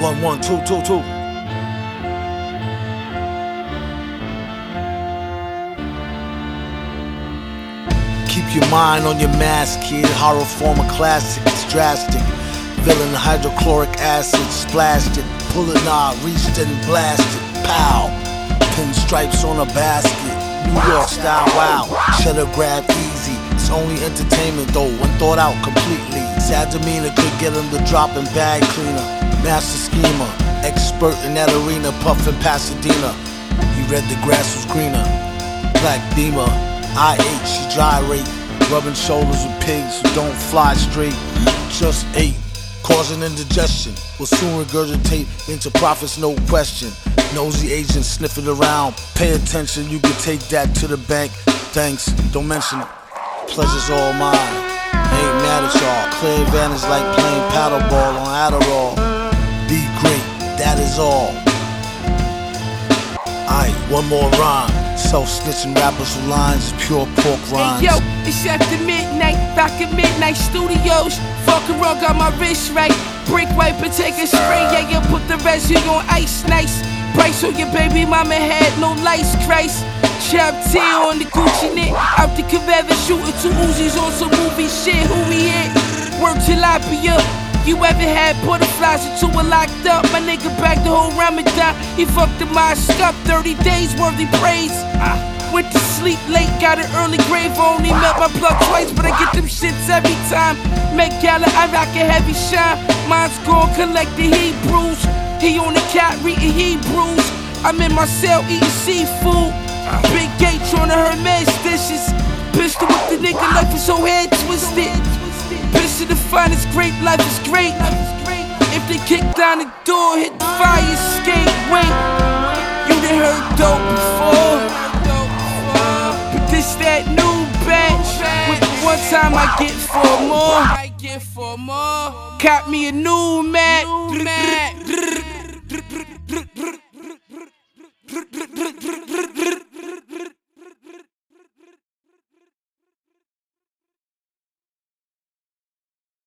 One, one, two, two, two. Keep your mind on your mask, kid. Horror form a classic, it's drastic. Villain hydrochloric acid, splashed it. Pull a knob, reached it and blasted. Pow! Pinstripes on a basket. New York style, wow. Shutter grab easy. Only entertainment though, when thought out completely. Sad demeanor could get him the dropping bag cleaner. Master schemer, expert in that arena, puffin' Pasadena. He read the grass was greener. Black beamer, I ate, she gyrate. Rubbing shoulders with pigs who don't fly straight. Just ate, causing indigestion. Will soon regurgitate into profits, no question. Nosy agents sniffing around. Pay attention, you can take that to the bank. Thanks, don't mention it. Pleasure's all mine. Ain't mad at y'all. Clear advantage like playing paddleball on Adderall. Be great, that is all. Aight, one more rhyme. Self snitching rappers with lines is pure pork rhymes. Hey yo, it's after midnight, back at midnight studios. Fuck around, on my wrist right. Brick wipe and take a spray, yeah, you put the residue on ice, nice. Price on your baby mama had no lice, Christ. Chap T on the Gucci knit, out the Cavetta shooting two Uzis on some movie shit. Who we hit? Work tilapia. You ever had butterflies until we're locked up? My nigga back the whole Ramadan. He fucked the mosque up, 30 days worthy praise. I went to sleep late, got an early grave. Only met my blood twice, but I get them shits every time. Met Gala, I rock a heavy shine. Mine's gone, collect the Hebrews. He on the cat reading Hebrews. I'm in my cell eating seafood. To Hermes dishes. Pistol with the nigga, life is so head twisted. Bitch the finest great, life is great. If they kick down the door, hit the fire escape. Wait, you done heard dope before. But this that new batch. With the one time I get four more. I get four more. Cop me a new mat.